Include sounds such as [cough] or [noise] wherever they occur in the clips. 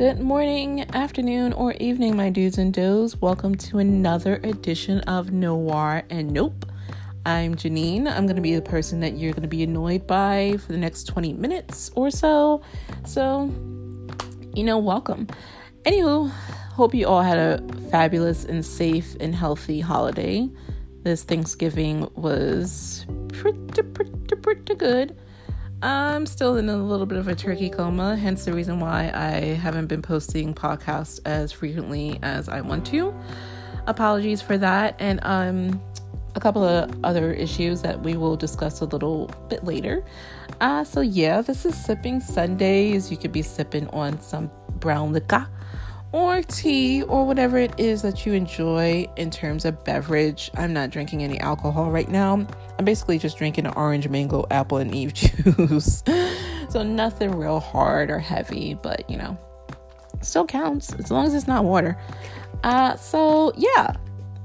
Good morning, afternoon, or evening, my dudes and does. Welcome to another edition of Noire and Nope. I'm Janine. I'm going to be the person that you're going to be annoyed by for the next 20 minutes or so. So, you know, welcome. Anywho, hope you all had a fabulous and safe and healthy holiday. This Thanksgiving was pretty, pretty, pretty good. I'm still in a little bit of a turkey coma, hence the reason why I haven't been posting podcasts as frequently as I want to. Apologies for that, and um, a couple of other issues that we will discuss a little bit later. Uh, so yeah, this is sipping Sundays. You could be sipping on some brown liquor or tea or whatever it is that you enjoy in terms of beverage. I'm not drinking any alcohol right now. I'm basically just drinking an orange, mango, apple, and Eve [laughs] juice. so nothing real hard or heavy, but you know, still counts as long as it's not water. Uh, so yeah,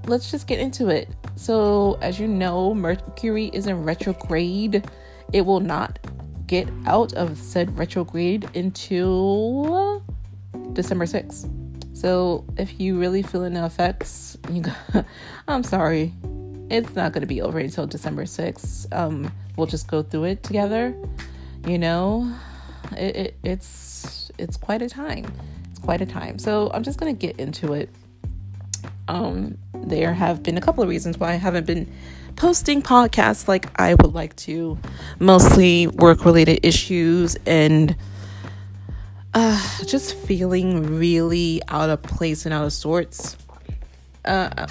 let's just get into it. So, as you know, Mercury is in retrograde. It will not get out of said retrograde until December 6th. So if you really feeling the effects, you got, [laughs] I'm sorry. It's not going to be over until December 6th. Um, we'll just go through it together. You know, it, it, it's it's quite a time. It's quite a time. So I'm just going to get into it. Um, there have been a couple of reasons why I haven't been posting podcasts like I would like to, mostly work related issues and uh, just feeling really out of place and out of sorts. Uh,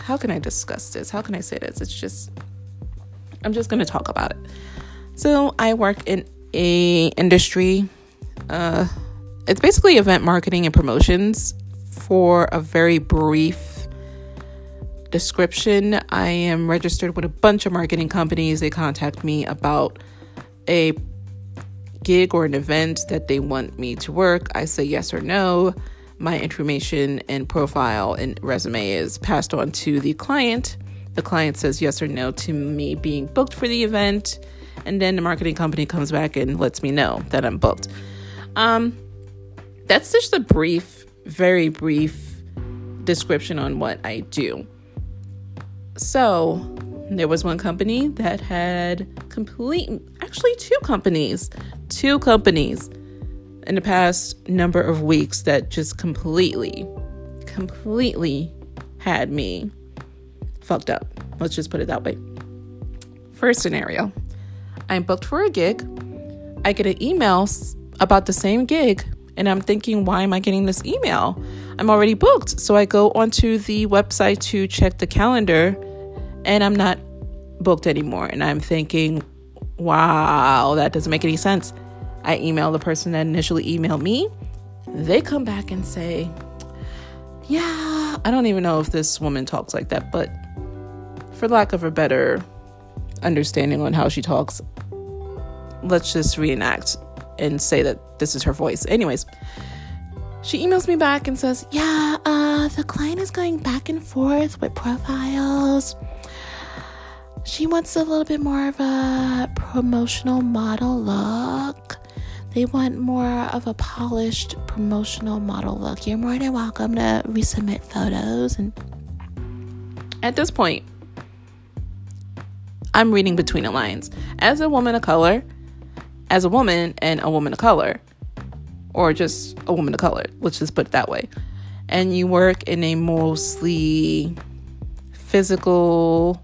how can I discuss this? How can I say this? It's just, I'm just to talk about it. So I work in a industry. Uh, it's basically event marketing and promotions. For a very brief description, I am registered with a bunch of marketing companies. They contact me about a gig or an event that they want me to work, I say yes or no. My information and profile and resume is passed on to the client. The client says yes or no to me being booked for the event, and then the marketing company comes back and lets me know that I'm booked. Um, that's just a brief, very brief description on what I do. So, there was one company that had complete, actually, two companies two companies in the past number of weeks that just completely, completely had me fucked up. Let's just put it that way. First scenario I'm booked for a gig. I get an email about the same gig, and I'm thinking, why am I getting this email? I'm already booked. So I go onto the website to check the calendar, and I'm not booked anymore. And I'm thinking, wow, that doesn't make any sense. I email the person that initially emailed me. They come back and say, yeah, I don't even know if this woman talks like that, but for lack of a better understanding on how she talks, let's just reenact and say that this is her voice. Anyways, she emails me back and says, Yeah, uh, the client is going back and forth with profiles she wants a little bit more of a promotional model look. They want more of a polished promotional model look. You're more than welcome to resubmit photos. And at this point, I'm reading between the lines. As a woman of color, as a woman and a woman of color, or just a woman of color, let's just put it that way, and you work in a mostly physical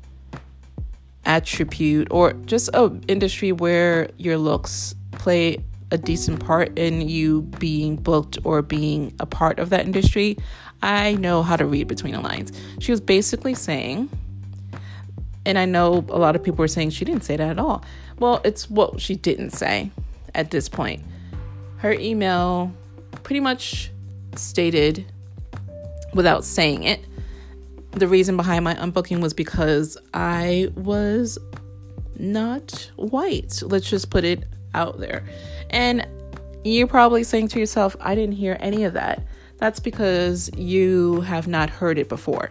attribute or just a industry where your looks play a decent part in you being booked or being a part of that industry, I know how to read between the lines. She was basically saying, and I know a lot of people were saying she didn't say that at all. Well, it's what she didn't say at this point. Her email pretty much stated, without saying it, the reason behind my unbooking was because I was not white. Let's just put it out there. And you're probably saying to yourself, I didn't hear any of that. That's because you have not heard it before.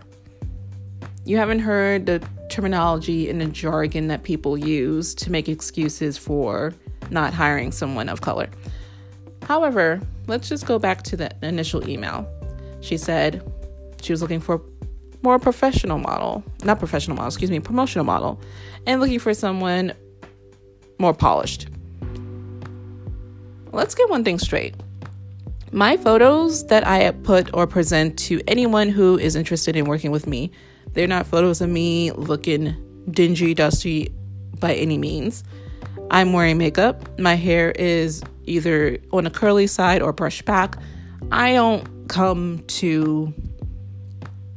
You haven't heard the terminology and the jargon that people use to make excuses for not hiring someone of color. However, let's just go back to the initial email. She said she was looking for more professional model, not professional model, excuse me, promotional model, and looking for someone more polished. Let's get one thing straight. My photos that I put or present to anyone who is interested in working with me, they're not photos of me looking dingy, dusty by any means. I'm wearing makeup. My hair is either on a curly side or brushed back. I don't come to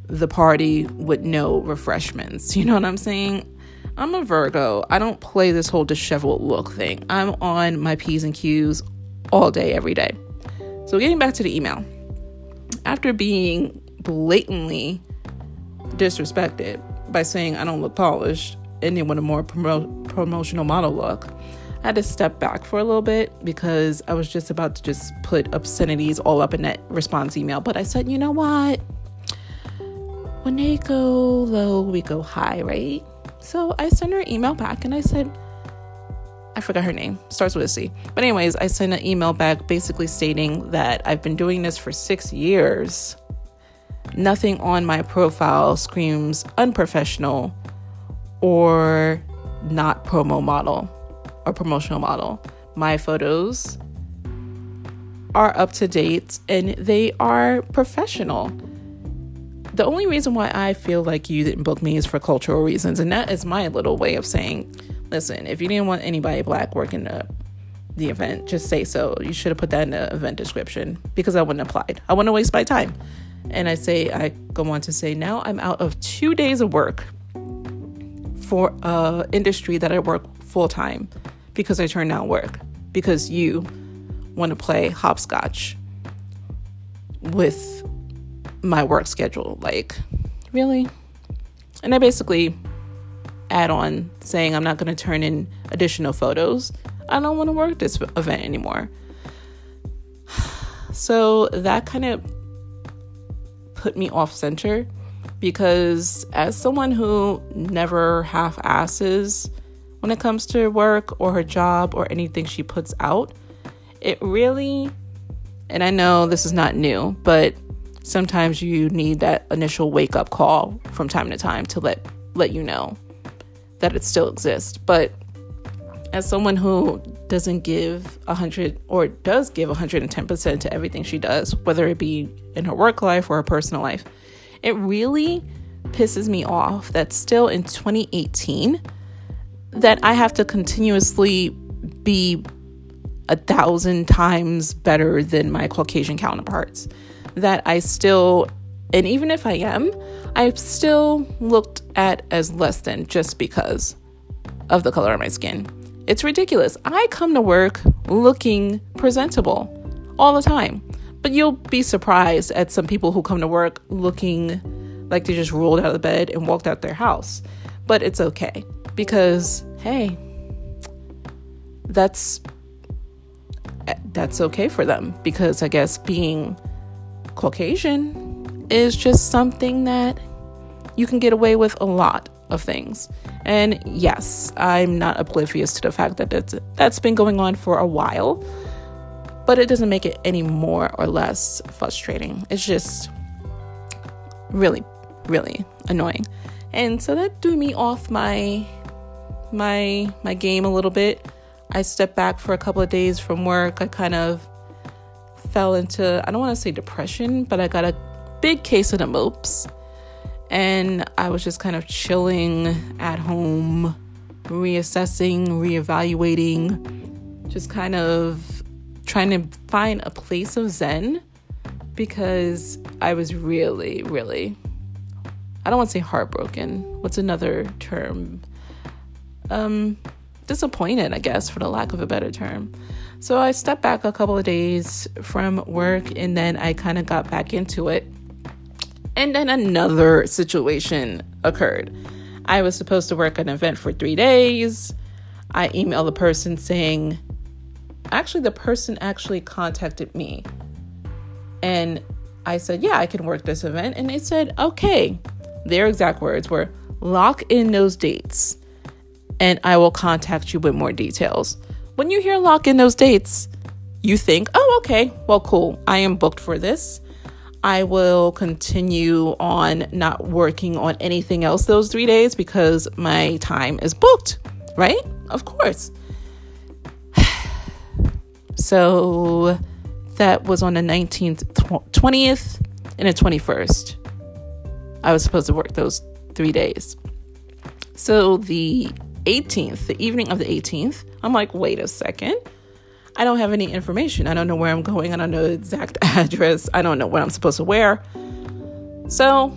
the party with no refreshments. You know what I'm saying? I'm a Virgo. I don't play this whole disheveled look thing. I'm on my P's and Q's all day, every day. So, getting back to the email, after being blatantly disrespected by saying I don't look polished and they want a more promo- promotional model look, I had to step back for a little bit because I was just about to just put obscenities all up in that response email. But I said, you know what? When they go low, we go high, right? So I sent her an email back and I said, I forgot her name, starts with a C. But, anyways, I sent an email back basically stating that I've been doing this for six years. Nothing on my profile screams unprofessional or not promo model or promotional model. My photos are up to date and they are professional. The only reason why I feel like you didn't book me is for cultural reasons, and that is my little way of saying listen, if you didn't want anybody black working the the event, just say so. You should have put that in the event description because I wouldn't have applied. I wouldn't waste my time. And I say, I go on to say, now I'm out of two days of work for a industry that I work full time because I turned down work because you want to play hopscotch with my work schedule. Like, really? And I basically add on saying I'm not going to turn in additional photos. I don't want to work this event anymore. [sighs] So that kind of put me off center because as someone who never half asses when it comes to work or her job or anything she puts out, it really, and I know this is not new, but sometimes you need that initial wake up call from time to time to let let you know that it still exists. But as someone who doesn't give 100 or does give 110% to everything she does, whether it be in her work life or her personal life, it really pisses me off that still in 2018 that I have to continuously be a thousand times better than my Caucasian counterparts. That I still, and even if I am, I've still looked at as less than just because of the color of my skin. It's ridiculous. I come to work looking presentable all the time. But you'll be surprised at some people who come to work looking like they just rolled out of bed and walked out their house. But it's okay because hey, that's that's okay for them because I guess being Caucasian is just something that you can get away with a lot of things. And yes, I'm not oblivious to the fact that that's, that's been going on for a while, but it doesn't make it any more or less frustrating. It's just really, really annoying. And so that threw me off my my my game a little bit. I stepped back for a couple of days from work. I kind of fell into I don't want to say depression, but I got a big case of the mopes and I was just kind of chilling at home, reassessing, reevaluating, just kind of trying to find a place of zen because I was really, really, I don't want to say heartbroken. What's another term? Um, disappointed, I guess, for the lack of a better term. So I stepped back a couple of days from work and then I kind of got back into it and then another situation occurred. I was supposed to work an event for three days. I emailed the person saying, actually, the person actually contacted me. And I said, yeah, I can work this event. And they said, okay. Their exact words were, lock in those dates and I will contact you with more details. When you hear lock in those dates, you think, oh, okay, well, cool, I am booked for this. I will continue on not working on anything else those three days because my time is booked, right? Of course. [sighs] so that was on the 19th, 20th, and the 21st. I was supposed to work those three days. So the 18th, the evening of the 18th, I'm like, wait a second. I don't have any information. I don't know where I'm going. I don't know the exact [laughs] address. I don't know what I'm supposed to wear. So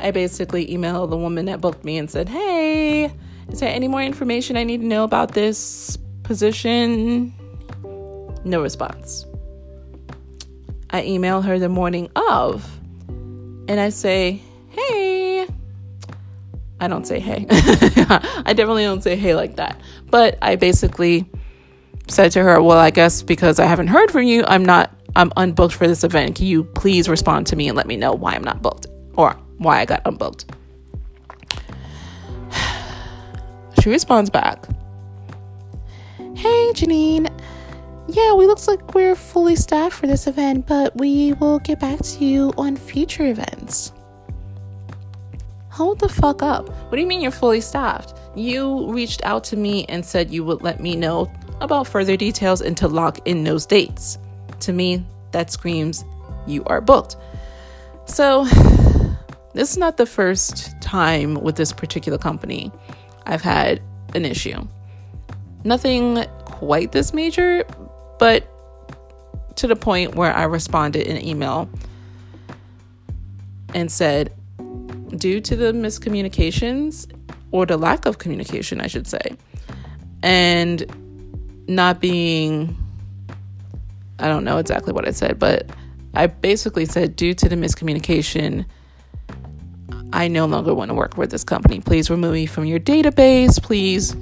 I basically emailed the woman that booked me and said, Hey, is there any more information I need to know about this position? No response. I email her the morning of and I say, I don't say hey. [laughs] I definitely don't say hey like that. But I basically said to her, Well, I guess because I haven't heard from you, I'm not, I'm unbooked for this event. Can you please respond to me and let me know why I'm not booked or why I got unbooked? [sighs] She responds back, Hey, Janine. Yeah, we looks like we're fully staffed for this event, but we will get back to you on future events. Hold the fuck up. What do you mean you're fully staffed? You reached out to me and said you would let me know about further details and to lock in those dates. To me, that screams you are booked. So, this is not the first time with this particular company I've had an issue. Nothing quite this major, but to the point where I responded in email and said, due to the miscommunications or the lack of communication, I should say, and not being I don't know exactly what I said, but I basically said due to the miscommunication I no longer want to work with this company. Please remove me from your database. Please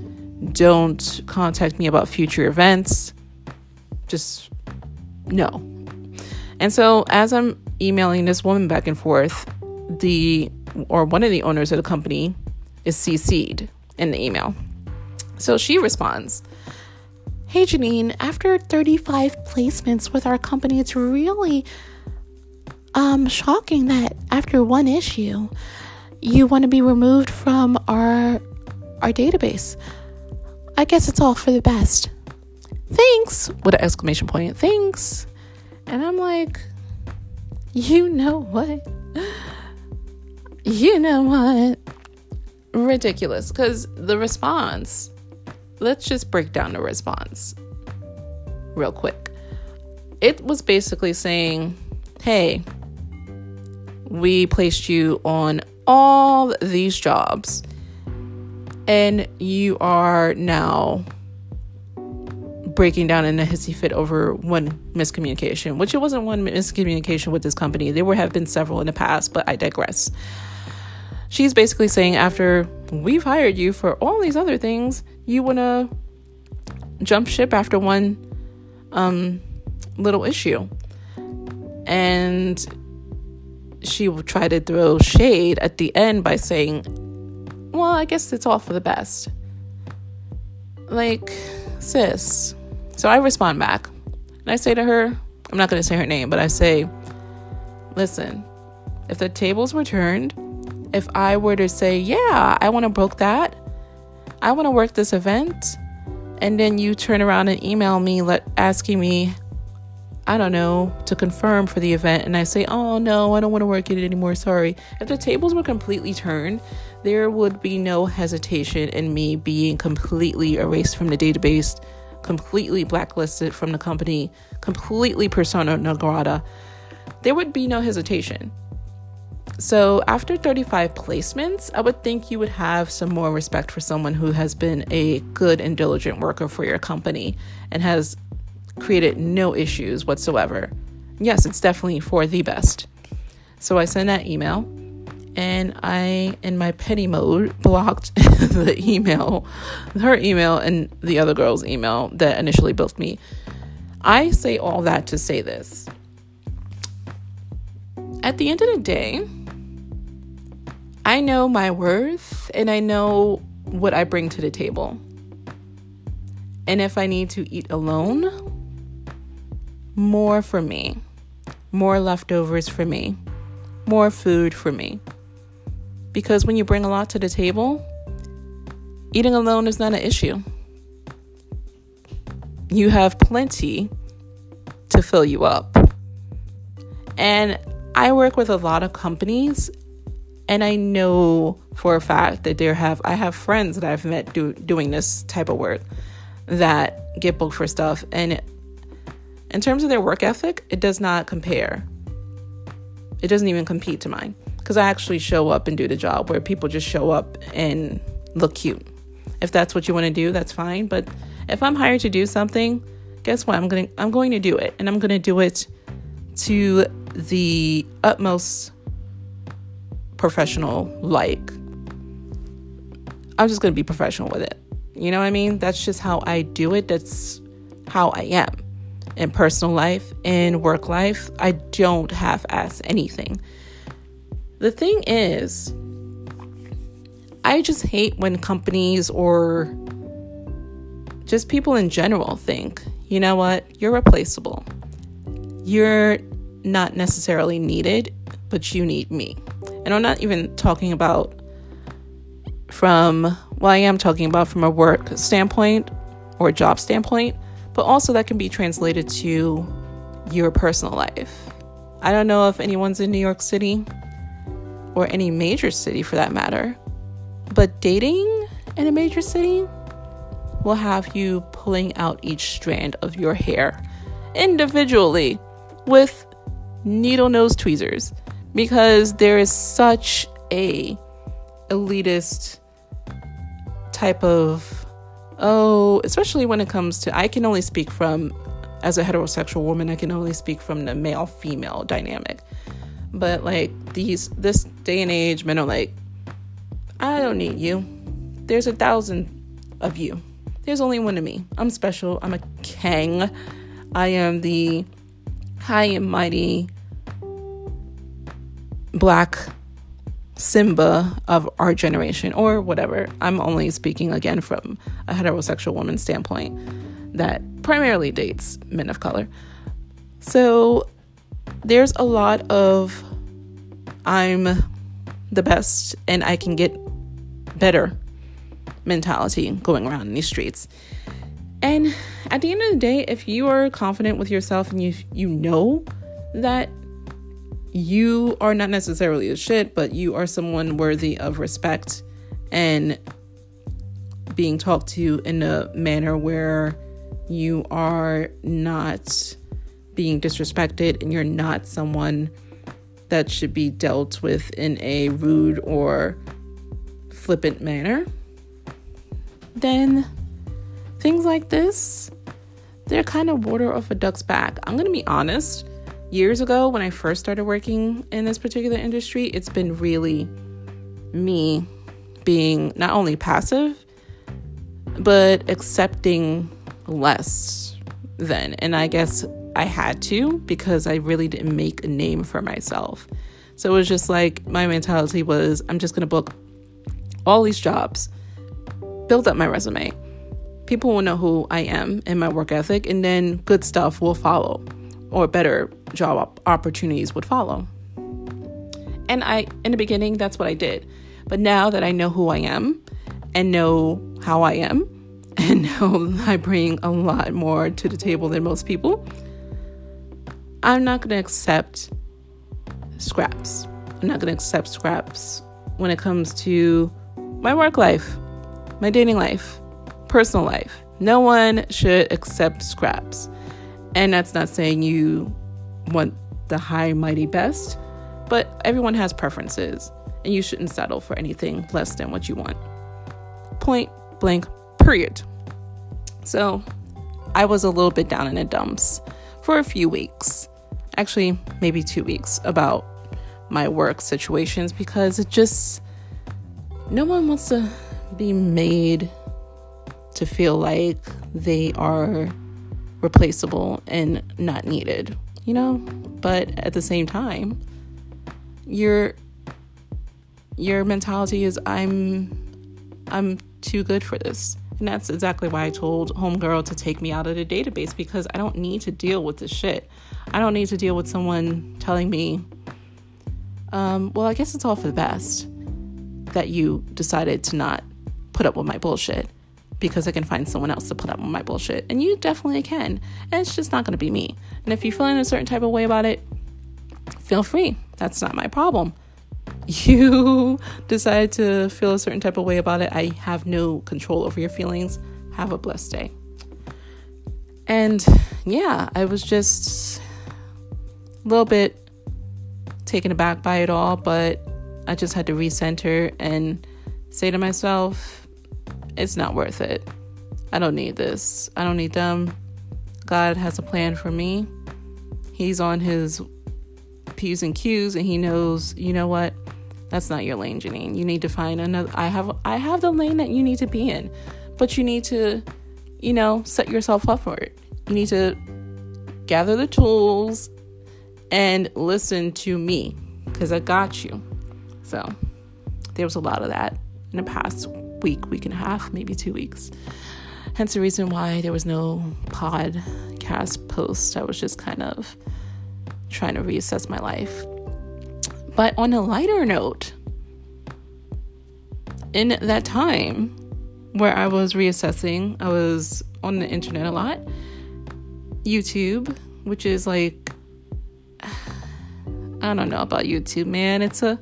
don't contact me about future events. Just no. And so as I'm emailing this woman back and forth, the or one of the owners of the company is CC'd in the email. So she responds, Hey Janine, after 35 placements with our company, it's really um shocking that after one issue you want to be removed from our our database. I guess it's all for the best. Thanks with an exclamation point. Thanks. And I'm like, you know what? You know what? Ridiculous. Because the response let's just break down the response real quick. It was basically saying, hey, we placed you on all these jobs, and you are now breaking down in a hissy fit over one miscommunication, which it wasn't one miscommunication with this company. There would have been several in the past, but I digress. She's basically saying, after we've hired you for all these other things, you want to jump ship after one um, little issue. And she will try to throw shade at the end by saying, Well, I guess it's all for the best. Like, sis. So I respond back. And I say to her, I'm not going to say her name, but I say, Listen, if the tables were turned, if I were to say, Yeah, I want to book that, I want to work this event, and then you turn around and email me let, asking me, I don't know, to confirm for the event, and I say, oh no, I don't want to work it anymore, sorry. If the tables were completely turned, there would be no hesitation in me being completely erased from the database, completely blacklisted from the company, completely persona non grata. There would be no hesitation. So, after 35 placements, I would think you would have some more respect for someone who has been a good and diligent worker for your company and has created no issues whatsoever. Yes, it's definitely for the best. So, I sent that email and I, in my petty mode, [laughs] blocked the email, her email, and the other girl's email that initially booked me. I say all that to say this. At the end of the day, I know my worth and I know what I bring to the table. And if I need to eat alone, more for me, more leftovers for me, more food for me. Because when you bring a lot to the table, eating alone is not an issue. You have plenty to fill you up. And I work with a lot of companies and I know for a fact that there have I have friends that I've met do, doing this type of work that get booked for stuff and it, in terms of their work ethic, it does not compare. It doesn't even compete to mine because I actually show up and do the job where people just show up and look cute. If that's what you want to do, that's fine, but if I'm hired to do something, guess what? I'm going I'm going to do it and I'm going to do it to the utmost professional like. I'm just going to be professional with it. You know what I mean? That's just how I do it. That's how I am in personal life, in work life. I don't half ass anything. The thing is, I just hate when companies or just people in general think, you know what, you're replaceable. You're not necessarily needed, but you need me. And I'm not even talking about from, well, I am talking about from a work standpoint or job standpoint, but also that can be translated to your personal life. I don't know if anyone's in New York City or any major city for that matter, but dating in a major city will have you pulling out each strand of your hair individually with needle nose tweezers because there is such a elitist type of oh especially when it comes to i can only speak from as a heterosexual woman i can only speak from the male female dynamic. But like these this day and age men are like i don't need you. There's a thousand of you. There's only one of me. I'm special. I'm a king i am the high and mighty black Simba of our generation, or whatever. I'm only speaking again from a heterosexual woman's standpoint that primarily dates men of color. So there's a lot of I'm the best and I can get better mentality going around in these streets. And at the end of the day, if you are confident with yourself and you you know that you are not necessarily a shit, but you are someone worthy of respect and being talked to in a manner where you are not being disrespected and you're not someone that should be dealt with in a rude or flippant manner, then things like this, they're kind of water off a duck's back. I'm going to be honest years ago when I first started working in this particular industry, it's been really me being not only passive, but accepting less then. And I guess I had to because I really didn't make a name for myself. So it was just like my mentality was I'm just going to book all these jobs, build up my resume. People will know who I am and my work ethic, and then good stuff will follow or better job opportunities would follow. And I, in the beginning, that's what I did. But now that I know who I am and know how I am, [laughs] and know I bring a lot more to the table than most people, I'm not going to accept scraps. I'm not going to accept scraps when it comes to my work life, my dating life, personal life. No one should accept scraps. And that's not saying you want the high, mighty best, but everyone has preferences, and you shouldn't settle for anything less than what you want. Point blank, period. So I was a little bit down in the dumps for a few weeks, actually, maybe two weeks, about my work situations because it just, no one wants to be made to feel like they are replaceable and not needed, you know? But at the same time, your your mentality is I'm I'm too good for this And that's exactly why I told Homegirl to take me out of the database because I don't need to deal with this shit. I don't need to deal with someone telling me, um, well, I guess it's all for the best that you decided to not put up with my bullshit because I can find someone else to put up with my bullshit. And you definitely can. And it's just not going to be me. And if you're feeling a certain type of way about it, feel free. That's not my problem. [laughs] You decide to feel a certain type of way about it. I have no control over your feelings. Have a blessed day. And yeah, I was just a little bit taken aback by it all, but I just had to recenter and say to myself, it's not worth it. I don't need this. I don't need them. God has a plan for me. He's on his P's and Q's and he knows, you know what? That's not your lane, Janine. You need to find another I have I have the lane that you need to be in. But you need to, you know, set yourself up for it. You need to gather the tools and listen to me because I got you. So there was a lot of that in the past week, week and a half, maybe two weeks. Hence the reason why there was no podcast post. I was just kind of trying to reassess my life. But on a lighter note, in that time where I was reassessing, I was on the internet a lot. YouTube, which is like [sighs] I don't know about YouTube, man. It's a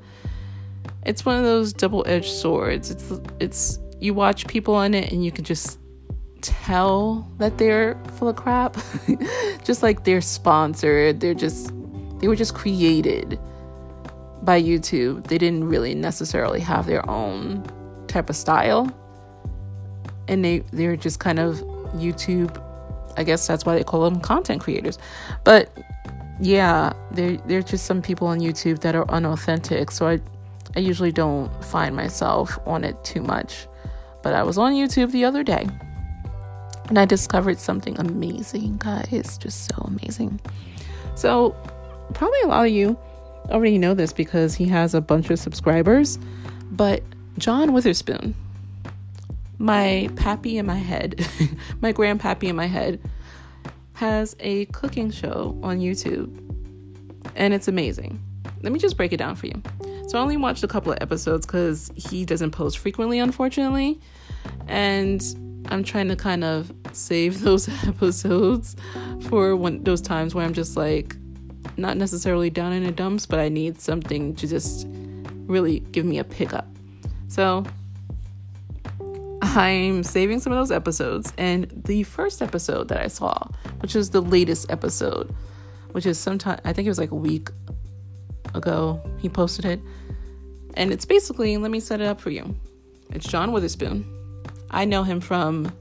it's one of those double-edged swords. It's it's you watch people on it and you can just tell that they're full of crap. [laughs] just like they're sponsored. They're just they were just created by YouTube. They didn't really necessarily have their own type of style. And they they're just kind of YouTube I guess that's why they call them content creators. But yeah, there there's just some people on YouTube that are unauthentic. So I I usually don't find myself on it too much. But I was on YouTube the other day and I discovered something amazing, guys. Just so amazing. So, probably a lot of you already know this because he has a bunch of subscribers, but John Witherspoon, my pappy in my head, [laughs] my grandpappy in my head, has a cooking show on YouTube, and it's amazing. Let me just break it down for you. So I only watched a couple of episodes because he doesn't post frequently, unfortunately, and I'm trying to kind of save [laughs] those episodes for when those times where I'm just like not necessarily down in the dumps, but I need something to just really give me a pickup. So I'm saving some of those episodes. And the first episode that I saw, which is the latest episode, which is sometime, I think it was like a week ago, he posted it. And it's basically, let me set it up for you. It's John Witherspoon. I know him from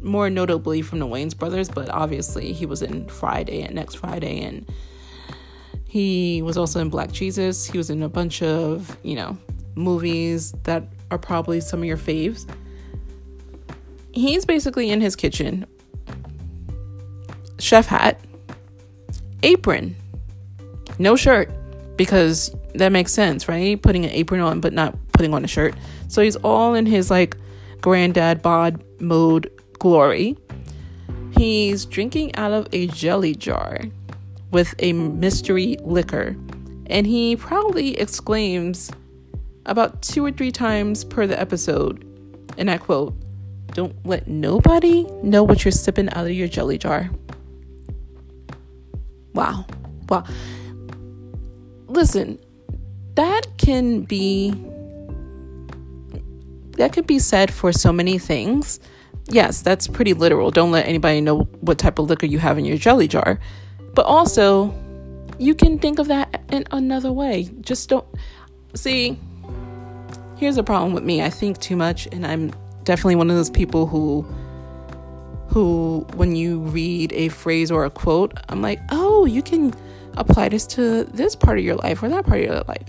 more notably from the Wayans brothers, but obviously he was in Friday and Next Friday, and he was also in Black Jesus. He was in a bunch of, you know, movies that are probably some of your faves he's basically in his kitchen, chef hat, apron, no shirt, because that makes sense, right? Putting an apron on, but not putting on a shirt. So he's all in his like granddad bod mode glory. He's drinking out of a jelly jar with a mystery liquor, and he proudly exclaims about two or three times per the episode, and I quote, don't let nobody know what you're sipping out of your jelly jar. Wow. Wow. Listen, that can be that could be said for so many things. Yes, that's pretty literal. Don't let anybody know what type of liquor you have in your jelly jar. But also, you can think of that in another way. Just don't see. Here's a problem with me. I think too much and I'm definitely one of those people who who when you read a phrase or a quote, I'm like, "Oh, you can apply this to this part of your life or that part of your life."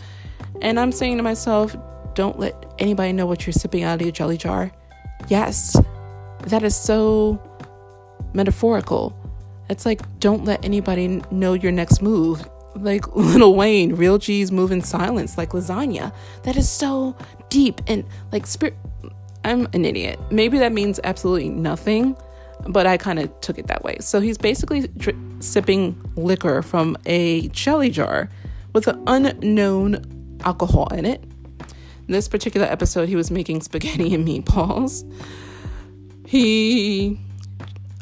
And I'm saying to myself, "Don't let anybody know what you're sipping out of your jelly jar." Yes. That is so metaphorical. It's like, don't let anybody know your next move. Like [laughs] Lil Wayne, real G's move in silence like lasagna. That is so deep and like spirit I'm an idiot. Maybe that means absolutely nothing, but I kind of took it that way. So he's basically sipping liquor from a jelly jar with an unknown alcohol in it. In this particular episode, he was making spaghetti and meatballs. He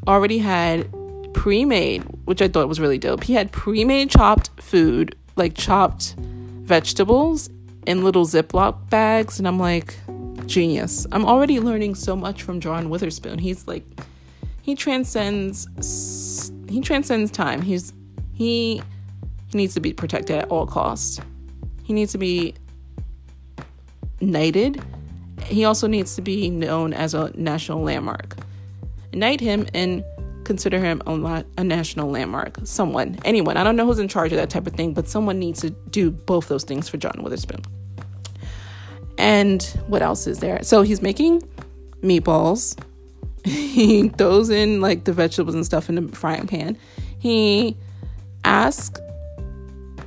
already had pre made, which I thought was really dope. He had pre made chopped food, like chopped vegetables in little Ziploc bags. And I'm like, genius. I'm already learning so much from John Witherspoon. He's like, he transcends, he transcends time. He's, he, he needs to be protected at all costs. He needs to be knighted. He also needs to be known as a national landmark. Knight him and consider him a, a national landmark. Someone, anyone. I don't know who's in charge of that type of thing, but someone needs to do both those things for John Witherspoon. And what else is there? So he's making meatballs. He throws in like the vegetables and stuff in the frying pan. He asks,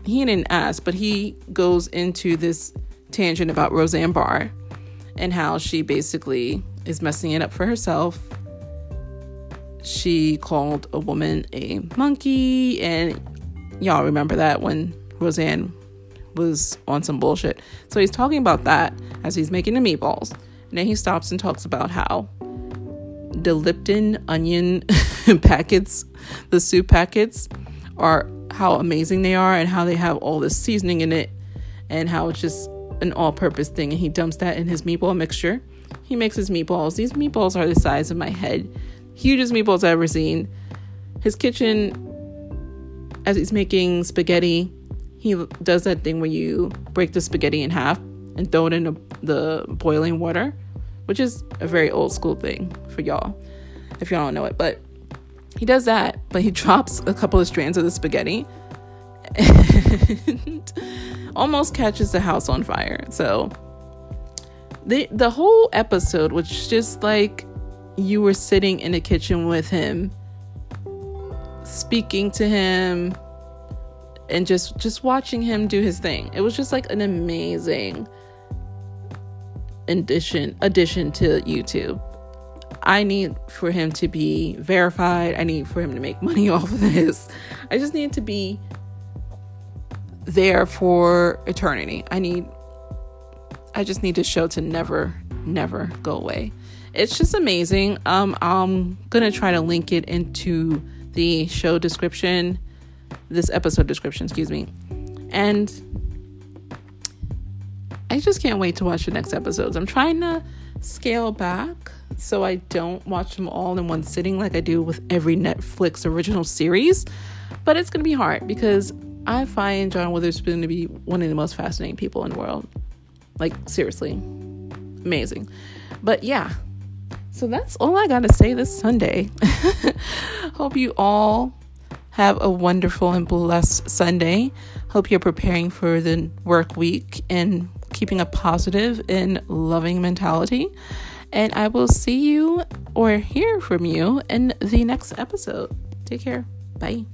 he didn't ask, but he goes into this tangent about Roseanne Barr and how she basically is messing it up for herself. She called a woman a monkey, and y'all remember that when Roseanne was on some bullshit. So he's talking about that as he's making the meatballs. And then he stops and talks about how the Lipton onion [laughs] packets, the soup packets, are how amazing they are and how they have all this seasoning in it and how it's just an all purpose thing. And he dumps that in his meatball mixture. He makes his meatballs. These meatballs are the size of my head, hugest meatballs I've ever seen. His kitchen, as he's making spaghetti, he does that thing where you break the spaghetti in half and throw it in the, the boiling water, which is a very old school thing for y'all, if y'all don't know it. But he does that, but he [laughs] drops a couple of strands of the spaghetti and [laughs] almost catches the house on fire. So the the whole episode was just like you were sitting in the kitchen with him, speaking to him, and just just watching him do his thing. It was just like an amazing addition addition to YouTube. I need for him to be verified. I need for him to make money [laughs] off of this. I just need to be there for eternity. I need I just need this show to never never go away. It's just amazing. Um I'm going to try to link it into the show description this episode description, excuse me. And I just can't wait to watch the next episodes. I'm trying to scale back so I don't watch them all in one sitting like I do with every Netflix original series. But it's going to be hard because I find John Witherspoon to be one of the most fascinating people in the world. Like, seriously, amazing. But yeah, so that's all I got to say this Sunday. [laughs] Hope you all have a wonderful and blessed Sunday. Hope you're preparing for the work week and keeping a positive and loving mentality. And I will see you or hear from you in the next episode. Take care. Bye.